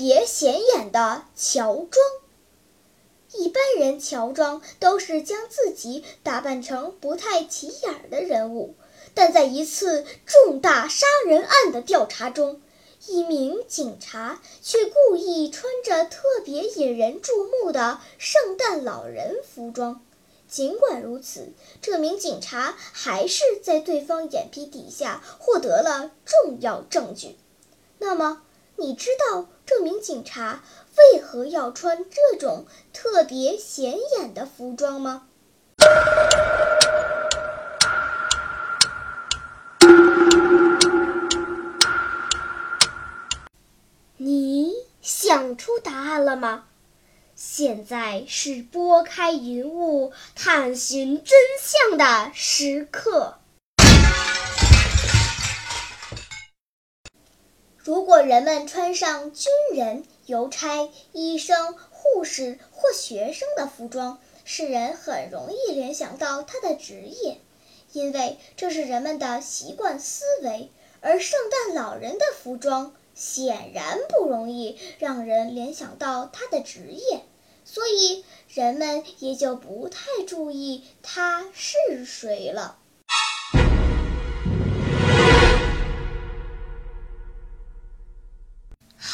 别显眼的乔装，一般人乔装都是将自己打扮成不太起眼的人物。但在一次重大杀人案的调查中，一名警察却故意穿着特别引人注目的圣诞老人服装。尽管如此，这名警察还是在对方眼皮底下获得了重要证据。那么，你知道这名警察为何要穿这种特别显眼的服装吗？你想出答案了吗？现在是拨开云雾探寻真相的时刻。如果人们穿上军人、邮差、医生、护士或学生的服装，世人很容易联想到他的职业，因为这是人们的习惯思维。而圣诞老人的服装。显然不容易让人联想到他的职业，所以人们也就不太注意他是谁了。